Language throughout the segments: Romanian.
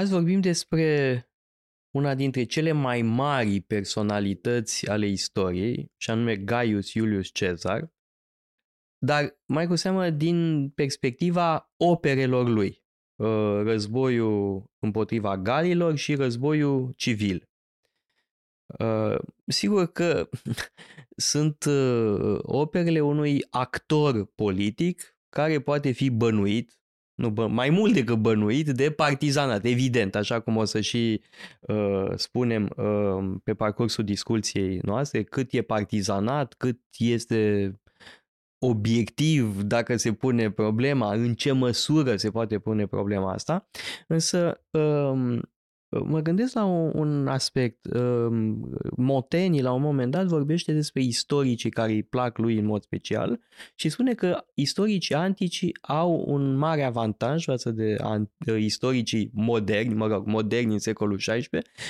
Azi vorbim despre una dintre cele mai mari personalități ale istoriei, și anume Gaius Iulius Cezar, dar mai cu seamă din perspectiva operelor lui, uh, războiul împotriva galilor și războiul civil. Uh, sigur că sunt uh, operele unui actor politic care poate fi bănuit nu, bă, mai mult decât bănuit, de partizanat, evident, așa cum o să și uh, spunem uh, pe parcursul discuției noastre, cât e partizanat, cât este obiectiv dacă se pune problema, în ce măsură se poate pune problema asta, însă uh, Mă gândesc la un, un aspect. Um, Moteni, la un moment dat, vorbește despre istoricii care îi plac lui în mod special și spune că istoricii antici au un mare avantaj față de istoricii moderni, mă rog, moderni în secolul XVI,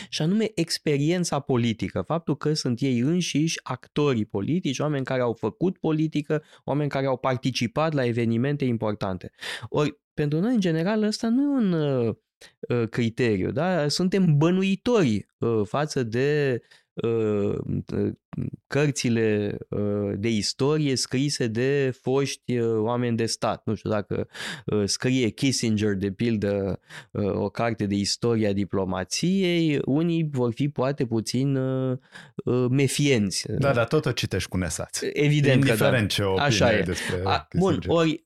și anume experiența politică. Faptul că sunt ei înșiși actorii politici, oameni care au făcut politică, oameni care au participat la evenimente importante. Ori, pentru noi, în general, ăsta nu e un uh, Uh, criteriu. Da? Suntem bănuitori uh, față de uh, cărțile uh, de istorie scrise de foști uh, oameni de stat. Nu știu dacă uh, scrie Kissinger, de pildă, o carte de istoria diplomației, unii vor fi poate puțin mefienți. Da, dar tot o citești cu nesați. Evident Indiferent că da. ce opinie Așa e. despre A, Bun, ori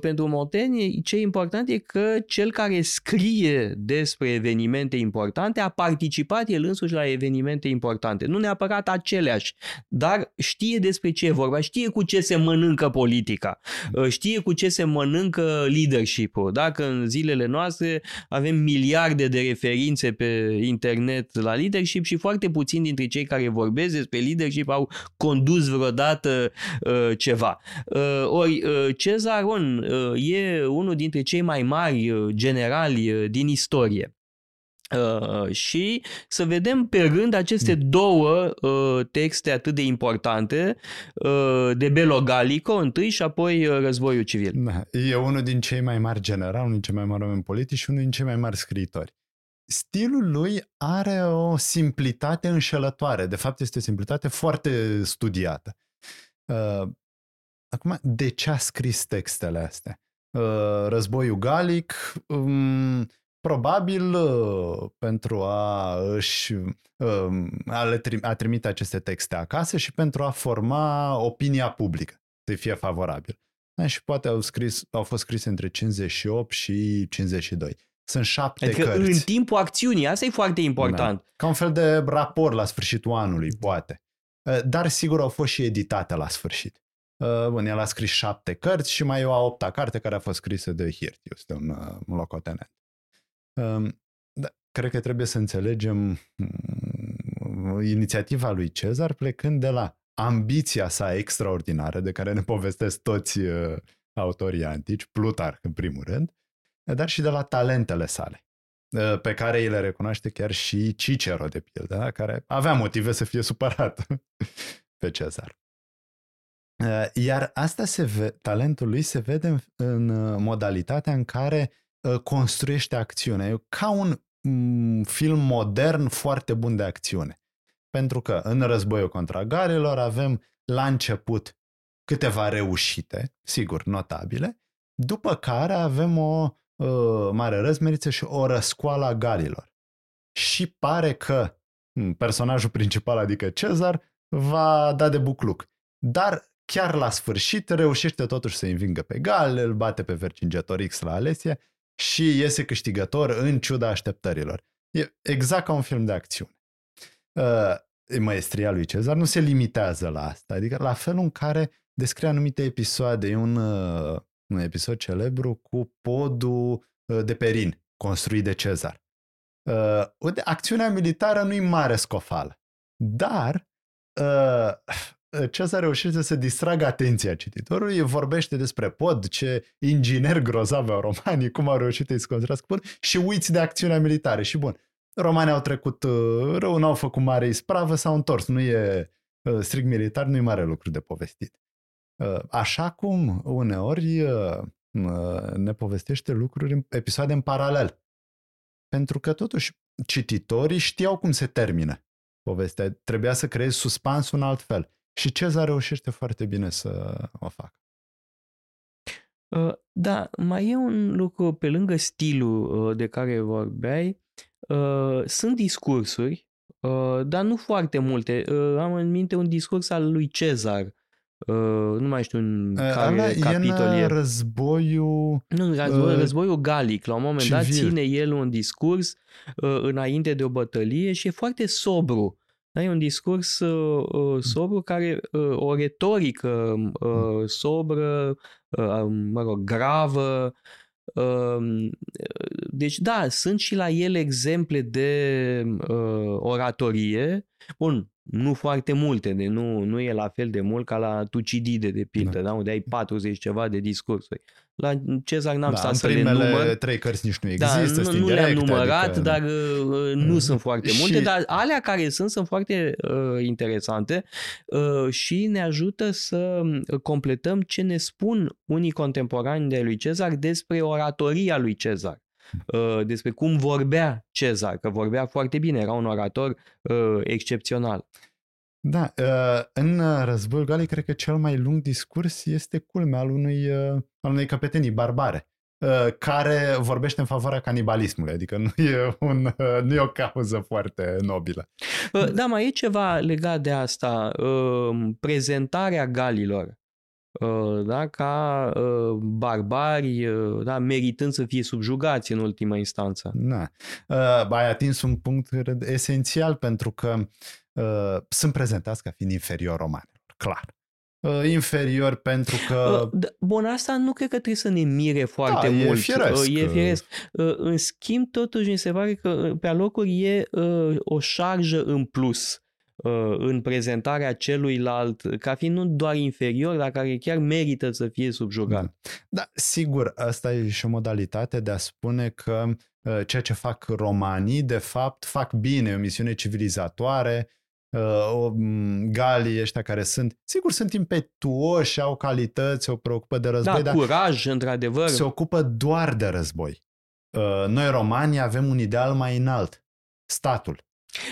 pentru Montaigne ce e important e că cel care scrie despre evenimente importante a participat el însuși la evenimente importante. Nu neapărat aceleași, dar știe despre ce e vorba, știe cu ce se mănâncă politica, uh, știe cu ce se mănâncă leadership-ul. Dacă în zilele noastre avem miliarde de referințe pe internet la leadership și foarte puțini dintre cei care vorbesc despre leadership au condus vreodată uh, ceva. Uh, ori uh, Cezar On uh, e unul dintre cei mai mari uh, generali uh, din istorie. Uh, și să vedem pe rând aceste mm. două uh, texte atât de importante uh, de Belo Gallico întâi și apoi uh, Războiul Civil. Da, e unul din cei mai mari generali, unul din cei mai mari oameni politici și unul din cei mai mari scriitori. Stilul lui are o simplitate înșelătoare. De fapt, este o simplitate foarte studiată. Uh, acum, de ce a scris textele astea? Uh, Războiul Galic, um, probabil uh, pentru a își um, a, le trim, a trimite aceste texte acasă și pentru a forma opinia publică, să fie favorabil. Da, și poate au, scris, au fost scrise între 58 și 52. Sunt șapte adică cărți. în timpul acțiunii, asta e foarte important. Da. Ca un fel de raport la sfârșitul anului, poate. Uh, dar sigur au fost și editate la sfârșit. Uh, bun, el a scris șapte cărți și mai e o a opta carte care a fost scrisă de Hirtius, de un, un locotenent. Da, cred că trebuie să înțelegem mm, inițiativa lui Cezar plecând de la ambiția sa extraordinară, de care ne povestesc toți uh, autorii antici, Plutarh în primul rând, dar și de la talentele sale, uh, pe care îi le recunoaște chiar și Cicero, de pildă, da, care avea motive să fie supărat pe Cezar. Uh, iar asta se ve- talentul lui se vede în, în modalitatea în care Uh, construiește acțiunea. E ca un mm, film modern foarte bun de acțiune. Pentru că în războiul contra garilor avem la început câteva reușite, sigur, notabile, după care avem o uh, mare răzmeriță și o răscoală a galilor. Și pare că mm, personajul principal, adică Cezar, va da de bucluc. Dar chiar la sfârșit reușește totuși să învingă pe Gal, îl bate pe Vercingetorix la Alesia și iese câștigător în ciuda așteptărilor. E exact ca un film de acțiune. Uh, maestria lui Cezar nu se limitează la asta, adică la felul în care descrie anumite episoade. E un, uh, un episod celebru cu podul uh, de perin construit de Cezar. Uh, acțiunea militară nu-i mare scofală, dar uh, Cezar reușește să distragă atenția cititorului, vorbește despre pod, ce inginer grozav au romanii, cum au reușit să-i construiască pod și uiți de acțiunea militară. Și bun, romanii au trecut uh, rău, n-au făcut mare ispravă, s-au întors. Nu e uh, strict militar, nu e mare lucru de povestit. Uh, așa cum uneori ne povestește lucruri, episoade în paralel. pentru că totuși cititorii știau cum se termină povestea. Trebuia să creezi suspans un alt fel. Și Cezar reușește foarte bine să o facă. Uh, da, mai e un lucru pe lângă stilul uh, de care vorbeai. Uh, sunt discursuri, dar nu foarte multe. Am în minte un discurs al lui Cezar. Nu mai știu în care Ala capitol e. războiul... Nu, război, războiul galic. La un moment civil. dat ține el un discurs înainte de o bătălie și e foarte sobru. Da, e un discurs uh, uh, sobru care, uh, o retorică uh, sobră, uh, mă rog, gravă. Uh, deci da, sunt și la el exemple de uh, oratorie. Bun, nu foarte multe, de nu, nu e la fel de mult ca la Tucidide, de pildă, da. Da, unde ai 40 ceva de discursuri. La Cezar n-am da, stat să le număr. trei cărți nici nu da, există, da, nu, nu le-am numărat, adică... dar uh, nu mm. sunt foarte și... multe, dar alea care sunt sunt foarte uh, interesante uh, și ne ajută să uh, completăm ce ne spun unii contemporani de lui Cezar despre oratoria lui Cezar uh, despre cum vorbea Cezar, că vorbea foarte bine, era un orator uh, excepțional. Da, uh, în războiul Galii cred că cel mai lung discurs este culmea al unui, uh, al unei căpetenii barbare uh, care vorbește în favoarea canibalismului, adică nu e, un, nu e o cauză foarte nobilă. Da, mai e ceva legat de asta. Prezentarea galilor da, ca barbari, da, meritând să fie subjugați în ultima instanță. Da. Ai atins un punct esențial pentru că uh, sunt prezentați ca fiind inferior romanilor, clar. Uh, inferior pentru că... Uh, bun, asta nu cred că trebuie să ne mire foarte da, mult. E firesc. Uh, e firesc. Uh, în schimb, totuși, mi se pare că uh, pe alocuri e uh, o șarjă în plus uh, în prezentarea celuilalt, ca fiind nu doar inferior, dar care chiar merită să fie subjugat. Da, da sigur, asta e și o modalitate de a spune că uh, ceea ce fac romanii, de fapt, fac bine, o misiune civilizatoare, uh, galii ăștia care sunt, sigur, sunt impetuoși, au calități, se preocupă de război, da, dar curaj, într-adevăr. se ocupă doar de război. Uh, noi, romanii, avem un ideal mai înalt, statul.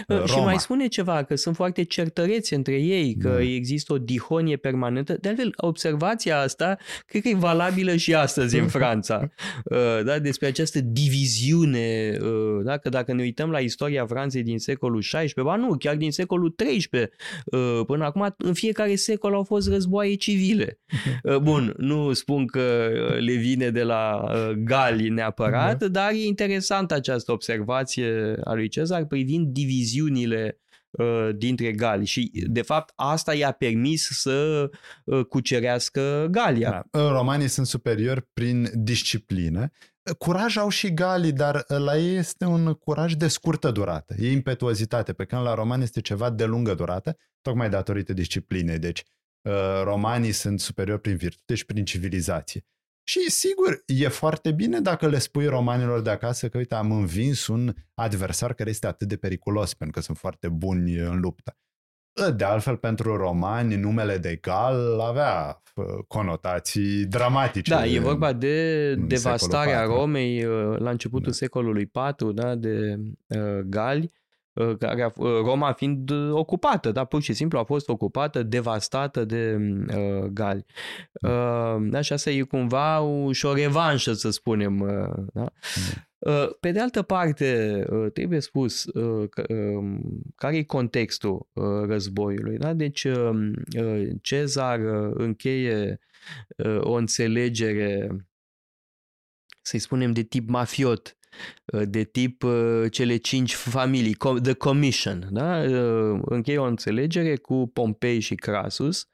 Roma. Și mai spune ceva, că sunt foarte certăreți între ei, că da. există o dihonie permanentă. De altfel, observația asta cred că e valabilă și astăzi în Franța. Uh, da? Despre această diviziune, uh, da? că dacă ne uităm la istoria Franței din secolul XVI, ba nu, chiar din secolul XIII, uh, până acum, în fiecare secol au fost războaie civile. Bun, nu spun că le vine de la Gali neapărat, da. dar e interesantă această observație a lui Cezar privind diviziunile uh, dintre gali și de fapt asta i-a permis să uh, cucerească Galia. Da. Romanii sunt superiori prin disciplină. Curaj au și galii, dar la ei este un curaj de scurtă durată. E impetuozitate, pe când la romani este ceva de lungă durată, tocmai datorită disciplinei. Deci uh, romanii sunt superiori prin virtute și prin civilizație. Și sigur, e foarte bine dacă le spui romanilor de acasă că, uite, am învins un adversar care este atât de periculos, pentru că sunt foarte buni în luptă. De altfel, pentru romani, numele de Gal avea conotații dramatice. Da, e vorba de devastarea Romei uh, la începutul da. secolului IV, da, de uh, Gali, uh, care a, Roma fiind ocupată, da, pur și simplu a fost ocupată, devastată de uh, gali. Da. Uh, da, și asta e cumva o, și o revanșă, să spunem. Uh, da? da. Uh, pe de altă parte, uh, trebuie spus uh, um, care e contextul războiului. Da? Deci um, Cezar încheie o înțelegere, să-i spunem, de tip mafiot, de tip cele cinci familii, The Commission. Da? Încheie o înțelegere cu Pompei și Crasus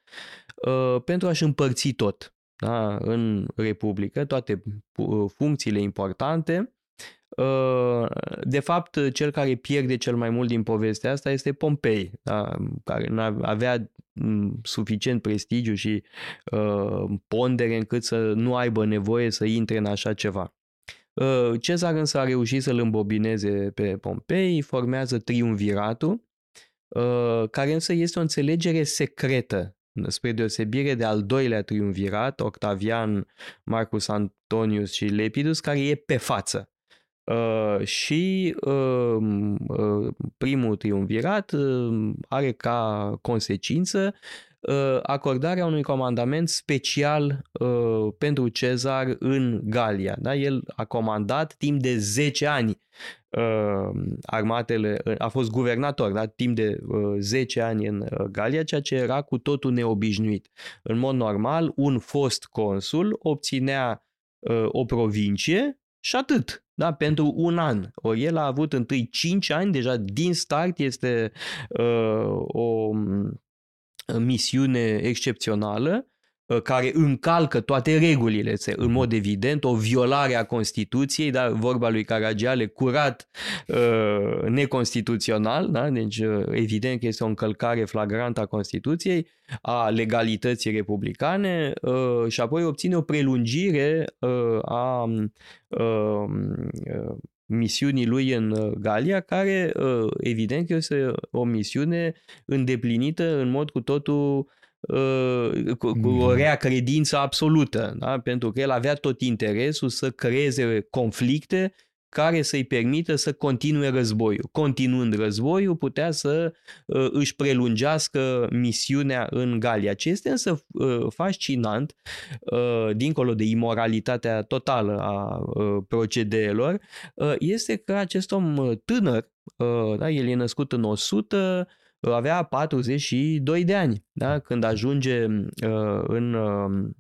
pentru a-și împărți tot da? în Republică, toate funcțiile importante Uh, de fapt, cel care pierde cel mai mult din povestea asta este Pompei, da? care avea mm, suficient prestigiu și uh, pondere încât să nu aibă nevoie să intre în așa ceva. Uh, Cezar însă a reușit să-l îmbobineze pe Pompei, formează triumviratul, uh, care însă este o înțelegere secretă spre deosebire de al doilea triumvirat, Octavian, Marcus Antonius și Lepidus, care e pe față. Uh, și uh, uh, primul triumvirat uh, are ca consecință uh, acordarea unui comandament special uh, pentru Cezar în Galia. Da? El a comandat timp de 10 ani uh, armatele, a fost guvernator da? timp de uh, 10 ani în uh, Galia, ceea ce era cu totul neobișnuit. În mod normal, un fost consul obținea uh, o provincie și atât, da, pentru un an. Ori el a avut întâi 5 ani, deja din start este uh, o misiune excepțională Uh, care încalcă toate regulile, în mod mhm. evident, o violare a Constituției, da? vorba lui Caragiale, curat uh, neconstituțional, da? deci uh, evident că este o încălcare flagrantă a Constituției, a legalității republicane și apoi obține o prelungire a misiunii lui în Galia, care evident că este o misiune îndeplinită în mod cu totul Uh, cu, cu o mm. rea credință absolută, da? pentru că el avea tot interesul să creeze conflicte care să-i permită să continue războiul. Continuând războiul, putea să uh, își prelungească misiunea în Galia. Ce este însă uh, fascinant, uh, dincolo de imoralitatea totală a uh, procedeelor, uh, este că acest om tânăr, uh, da, el e născut în 100, avea 42 de ani, da? când ajunge uh, în uh,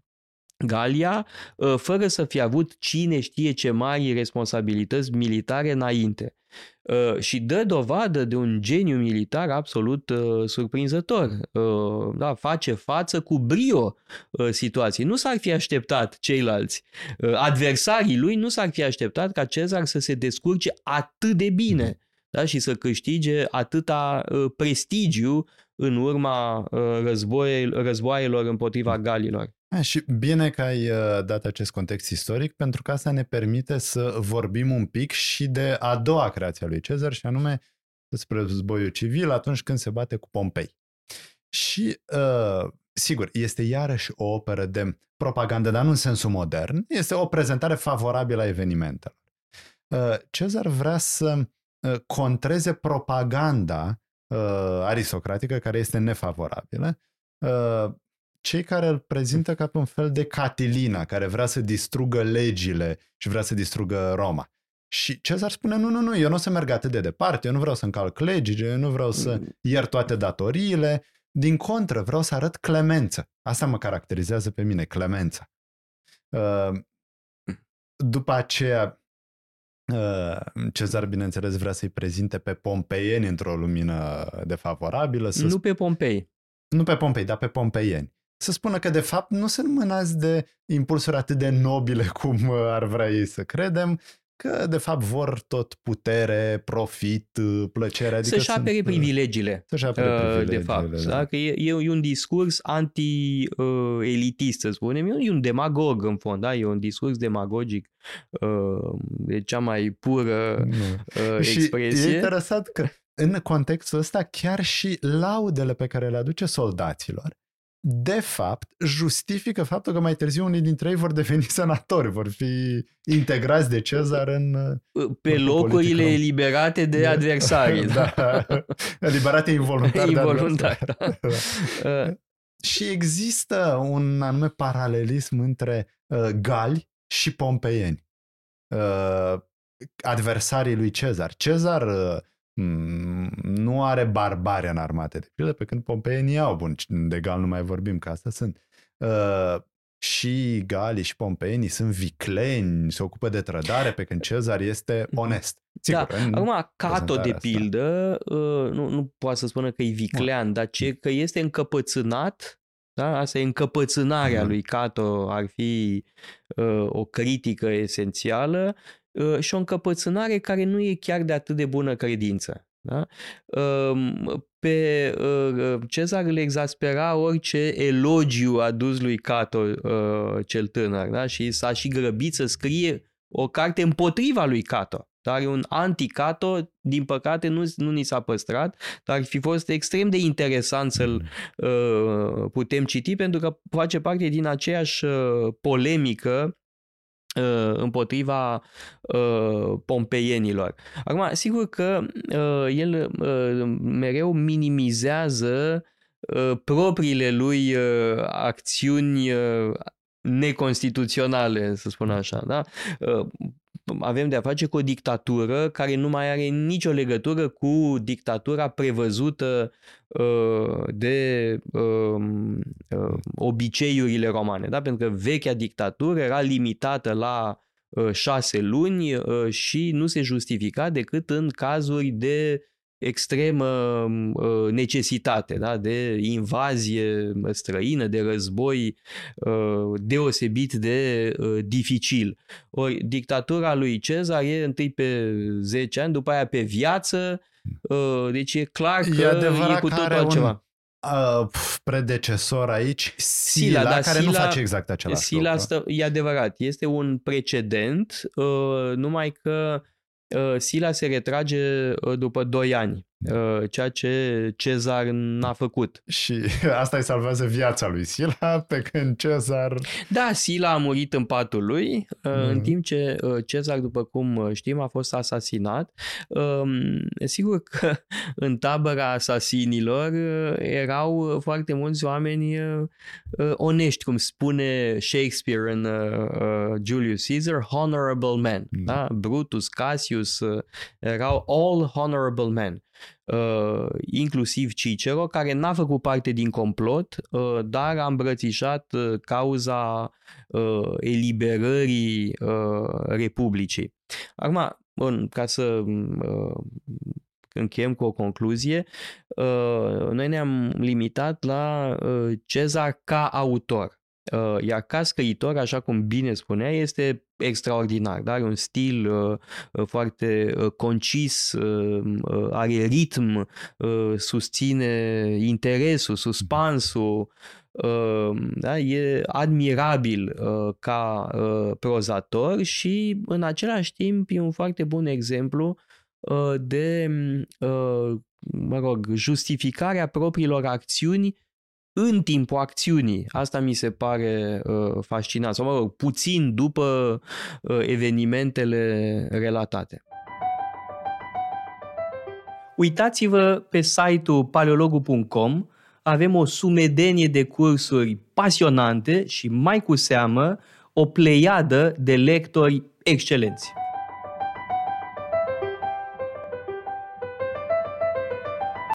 Galia, uh, fără să fie avut cine știe ce mari responsabilități militare înainte. Uh, și dă dovadă de un geniu militar absolut uh, surprinzător. Uh, da, face față cu brio uh, situației. Nu s-ar fi așteptat ceilalți. Uh, adversarii lui nu s-ar fi așteptat ca Cezar să se descurce atât de bine da? și să câștige atâta uh, prestigiu în urma uh, război, războaielor împotriva galilor. A, și bine că ai uh, dat acest context istoric, pentru că asta ne permite să vorbim un pic și de a doua creație a lui Cezar, și anume despre războiul civil atunci când se bate cu Pompei. Și, uh, sigur, este iarăși o operă de propagandă, dar nu în sensul modern, este o prezentare favorabilă a evenimentelor. Uh, Cezar vrea să Uh, contreze propaganda uh, aristocratică care este nefavorabilă, uh, cei care îl prezintă ca pe un fel de Catilina, care vrea să distrugă legile și vrea să distrugă Roma. Și Cezar spune, nu, nu, nu, eu nu o să merg atât de departe, eu nu vreau să încalc legile, eu nu vreau să mm. iert toate datoriile, din contră, vreau să arăt clemență. Asta mă caracterizează pe mine, clemența. Uh, după aceea, Uh, Cezar, bineînțeles, vrea să-i prezinte pe pompeieni într-o lumină defavorabilă. Să nu pe Pompei. Nu pe Pompei, dar pe pompeieni. Să spună că, de fapt, nu sunt mânați de impulsuri atât de nobile cum uh, ar vrea ei să credem, că de fapt vor tot putere, profit, uh, plăcere. Adică să-și apere sunt, uh, privilegiile, să-și apere privilegiile, de fapt. Da. Da? Că e, e un discurs anti-elitist, să spunem. E un demagog, în fond. Da? E un discurs demagogic de cea mai pură nu. expresie. Și e interesant că în contextul ăsta chiar și laudele pe care le aduce soldaților de fapt, justifică faptul că mai târziu unii dintre ei vor deveni senatori, vor fi integrați de Cezar în... Pe locurile politic, eliberate de adversari. da, eliberate involuntar. Involuntar, da. da. Și există un anume paralelism între uh, gali și pompeieni. Uh, adversarii lui Cezar. Cezar uh, Mm, nu are barbare în armate, de pildă, pe când pompeienii au, bun, de gal nu mai vorbim, că asta sunt. Uh, și galii și pompeienii sunt vicleni, se ocupă de trădare, pe când Cezar este mhm. onest. Sigur, da. Acum, Cato, de pildă, uh, nu, nu poate să spună că e viclean, da. dar ce, că este încăpățânat da? Asta e încăpățânarea mm. lui Cato, ar fi uh, o critică esențială Uh, și o încăpățânare care nu e chiar de atât de bună credință. Da? Um, pe uh, Cezar îl exaspera orice elogiu adus lui Cato uh, cel tânăr da? și s-a și grăbit să scrie o carte împotriva lui Cato. Dar un anti-Cato, din păcate, nu, nu ni s-a păstrat, dar ar fi fost extrem de interesant să-l uh, putem citi pentru că face parte din aceeași uh, polemică uh, împotriva uh, pompeienilor. Acum, sigur că uh, el uh, mereu minimizează uh, propriile lui uh, acțiuni uh, neconstituționale, să spun așa. Da? Uh, avem de a face cu o dictatură care nu mai are nicio legătură cu dictatura prevăzută uh, de um, uh, obiceiurile romane. Da? Pentru că vechea dictatură era limitată la uh, șase luni și nu se justifica decât în cazuri de extremă uh, necesitate, da? de invazie străină, de război uh, deosebit de uh, dificil. Ori dictatura lui Cezar e întâi pe 10 ani, după aia pe viață, deci e clar că e, e cu totul altceva. Un... Uh, predecesor aici, Sila, Sila care Sila, nu face exact același Sila lucru. Stă, e adevărat, este un precedent, uh, numai că Uh, Sila se retrage uh, după 2 ani, uh, ceea ce Cezar n-a făcut. Și asta îi salvează viața lui Sila, pe când Cezar... Da, Sila a murit în patul lui, mm. în timp ce Cezar, după cum știm, a fost asasinat. Um, sigur că în tabăra asasinilor erau foarte mulți oameni onești, cum spune Shakespeare în Julius Caesar, honorable men. Mm. Da? Brutus, Cassius, Lucius uh, erau all honorable men, uh, inclusiv Cicero, care n-a făcut parte din complot, uh, dar a îmbrățișat cauza eliberării Republicii. Acum, bun, ca să încheiem cu o concluzie, noi ne-am limitat la Cezar ca autor. Iar ca scriitor, așa cum bine spunea, este extraordinar, da? are un stil uh, uh, foarte uh, concis, uh, uh, are ritm, uh, susține interesul, suspansul, uh, da? e admirabil uh, ca uh, prozator și în același timp e un foarte bun exemplu uh, de uh, mă rog, justificarea propriilor acțiuni în timpul acțiunii. Asta mi se pare uh, fascinant. Sau, mă rog, puțin după uh, evenimentele relatate. Uitați-vă pe site-ul paleologu.com, avem o sumedenie de cursuri pasionante și mai cu seamă o pleiadă de lectori excelenți.